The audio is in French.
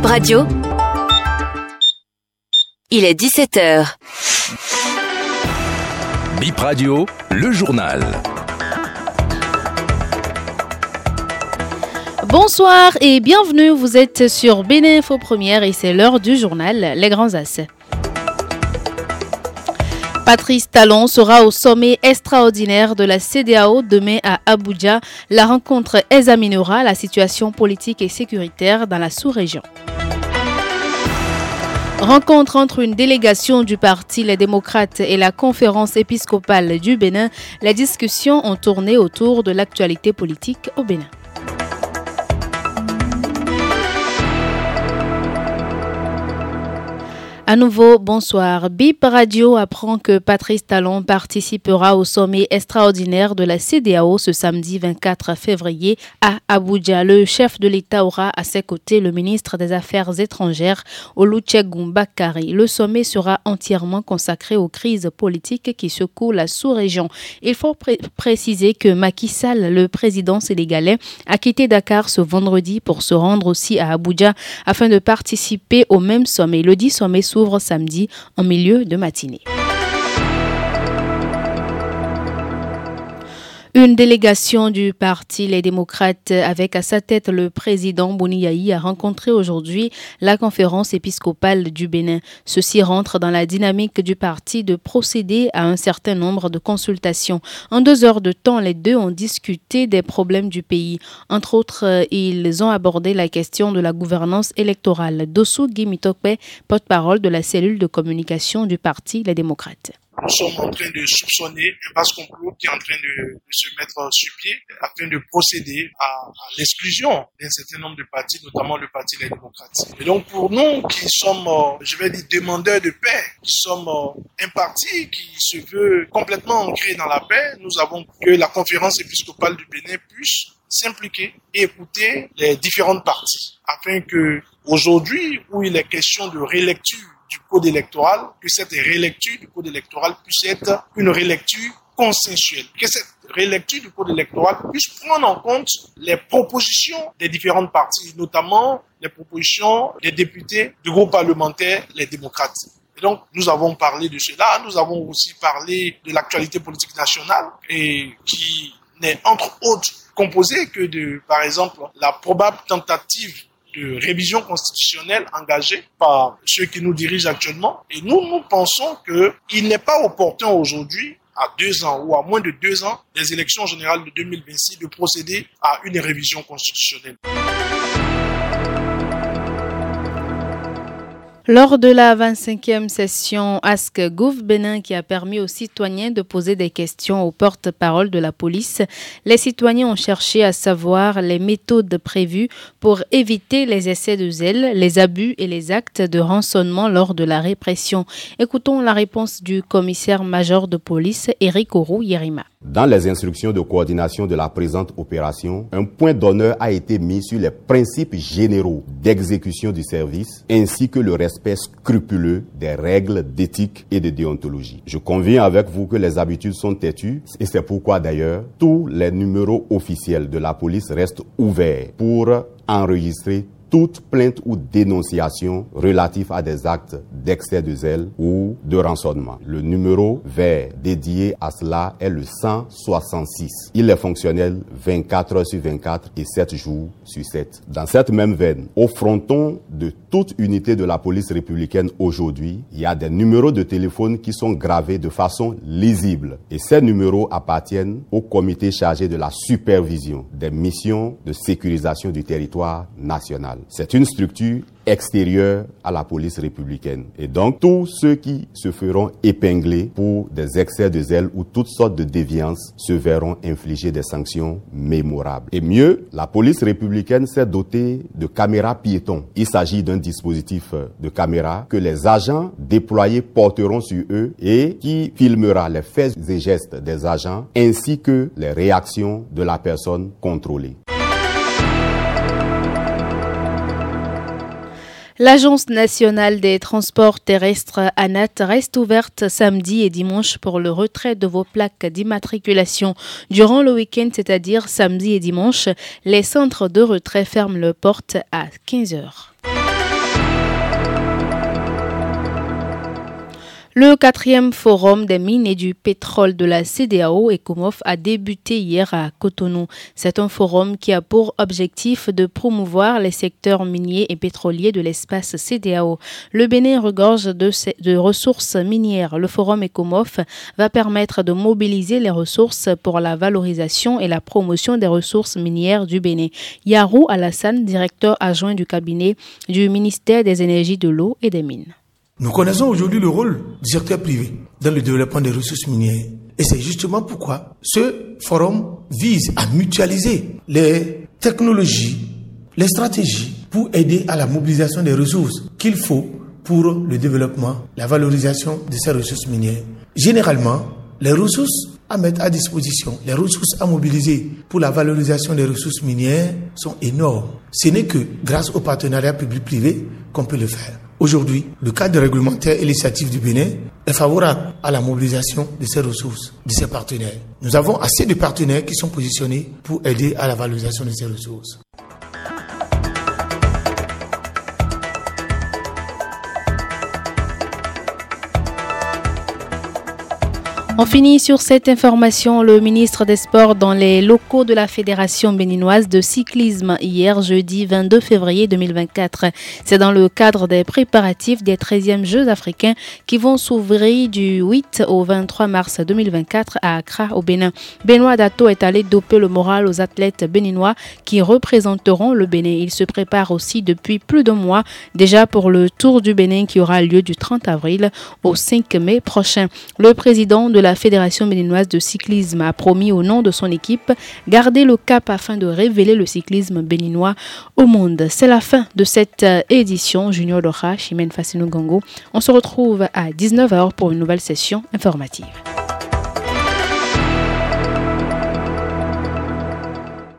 Bib Radio. Il est 17h. Bip Radio, le journal. Bonsoir et bienvenue, vous êtes sur Bénin Info Première et c'est l'heure du journal Les Grands As. Patrice Talon sera au sommet extraordinaire de la CDAO demain à Abuja. La rencontre examinera la situation politique et sécuritaire dans la sous-région. Rencontre entre une délégation du Parti Les démocrates et la conférence épiscopale du Bénin, les discussions ont tourné autour de l'actualité politique au Bénin. À nouveau, bonsoir. BIP Radio apprend que Patrice Talon participera au sommet extraordinaire de la CDAO ce samedi 24 février à Abuja. Le chef de l'État aura à ses côtés le ministre des Affaires étrangères, Olusegun Bakari. Le sommet sera entièrement consacré aux crises politiques qui secouent la sous-région. Il faut préciser que Macky Sall, le président sénégalais, a quitté Dakar ce vendredi pour se rendre aussi à Abuja afin de participer au même sommet. Le dit sommet sous samedi en milieu de matinée. Une délégation du Parti Les démocrates avec à sa tête le président Boniaï a rencontré aujourd'hui la conférence épiscopale du Bénin. Ceci rentre dans la dynamique du parti de procéder à un certain nombre de consultations. En deux heures de temps, les deux ont discuté des problèmes du pays. Entre autres, ils ont abordé la question de la gouvernance électorale. Dossou Gimitokpe, porte-parole de la cellule de communication du Parti Les démocrates nous sommes en train de soupçonner un basse complot qui est en train de, se mettre sur pied afin de procéder à, l'exclusion d'un certain nombre de partis, notamment le Parti des démocrates. Et donc pour nous qui sommes, euh, je vais dire, demandeurs de paix, qui sommes euh, un parti qui se veut complètement ancré dans la paix, nous avons que la conférence épiscopale du Bénin puisse s'impliquer et écouter les différentes parties afin que aujourd'hui où il est question de rélecture du code électoral, que cette rélecture du code électoral puisse être une rélecture consensuelle, que cette rélecture du code électoral puisse prendre en compte les propositions des différentes parties, notamment les propositions des députés du groupe parlementaire, les démocrates. Et donc, nous avons parlé de cela, nous avons aussi parlé de l'actualité politique nationale, et qui n'est entre autres composée que de, par exemple, la probable tentative de révision constitutionnelle engagée par ceux qui nous dirigent actuellement. Et nous, nous pensons qu'il n'est pas opportun aujourd'hui à deux ans ou à moins de deux ans des élections générales de 2026 de procéder à une révision constitutionnelle. Lors de la 25e session Ask Gouv Bénin qui a permis aux citoyens de poser des questions aux porte-parole de la police, les citoyens ont cherché à savoir les méthodes prévues pour éviter les essais de zèle, les abus et les actes de rançonnement lors de la répression. Écoutons la réponse du commissaire-major de police Eric Orou Yerima. Dans les instructions de coordination de la présente opération, un point d'honneur a été mis sur les principes généraux d'exécution du service ainsi que le respect scrupuleux des règles d'éthique et de déontologie. Je conviens avec vous que les habitudes sont têtues et c'est pourquoi d'ailleurs tous les numéros officiels de la police restent ouverts pour enregistrer toute plainte ou dénonciation relative à des actes d'excès de zèle ou de rançonnement. Le numéro vert dédié à cela est le 166. Il est fonctionnel 24 heures sur 24 et 7 jours sur 7. Dans cette même veine, au fronton de toute unité de la police républicaine aujourd'hui, il y a des numéros de téléphone qui sont gravés de façon lisible et ces numéros appartiennent au comité chargé de la supervision des missions de sécurisation du territoire national. C'est une structure extérieure à la police républicaine. Et donc, tous ceux qui se feront épingler pour des excès de zèle ou toutes sortes de déviances se verront infliger des sanctions mémorables. Et mieux, la police républicaine s'est dotée de caméras piétons. Il s'agit d'un dispositif de caméra que les agents déployés porteront sur eux et qui filmera les faits et gestes des agents ainsi que les réactions de la personne contrôlée. L'Agence nationale des transports terrestres ANAT reste ouverte samedi et dimanche pour le retrait de vos plaques d'immatriculation. Durant le week-end, c'est-à-dire samedi et dimanche, les centres de retrait ferment leurs portes à 15 heures. Le quatrième forum des mines et du pétrole de la CDAO, ECOMOF, a débuté hier à Cotonou. C'est un forum qui a pour objectif de promouvoir les secteurs miniers et pétroliers de l'espace CDAO. Le Bénin regorge de, ressources minières. Le forum ECOMOF va permettre de mobiliser les ressources pour la valorisation et la promotion des ressources minières du Bénin. Yarou Alassane, directeur adjoint du cabinet du ministère des Énergies de l'eau et des Mines. Nous connaissons aujourd'hui le rôle du secteur privé dans le développement des ressources minières. Et c'est justement pourquoi ce forum vise à mutualiser les technologies, les stratégies pour aider à la mobilisation des ressources qu'il faut pour le développement, la valorisation de ces ressources minières. Généralement, les ressources à mettre à disposition, les ressources à mobiliser pour la valorisation des ressources minières sont énormes. Ce n'est que grâce au partenariat public-privé qu'on peut le faire. Aujourd'hui, le cadre réglementaire et législatif du Bénin est favorable à la mobilisation de ces ressources, de ces partenaires. Nous avons assez de partenaires qui sont positionnés pour aider à la valorisation de ces ressources. On finit sur cette information. Le ministre des Sports dans les locaux de la Fédération béninoise de cyclisme hier jeudi 22 février 2024. C'est dans le cadre des préparatifs des 13e Jeux africains qui vont s'ouvrir du 8 au 23 mars 2024 à Accra au Bénin. Benoît Dato est allé doper le moral aux athlètes béninois qui représenteront le Bénin. Il se prépare aussi depuis plus d'un mois déjà pour le Tour du Bénin qui aura lieu du 30 avril au 5 mai prochain. Le président de la la Fédération béninoise de cyclisme a promis au nom de son équipe garder le cap afin de révéler le cyclisme béninois au monde. C'est la fin de cette euh, édition Junior Dora, Chimène Fassino Gango. On se retrouve à 19h pour une nouvelle session informative.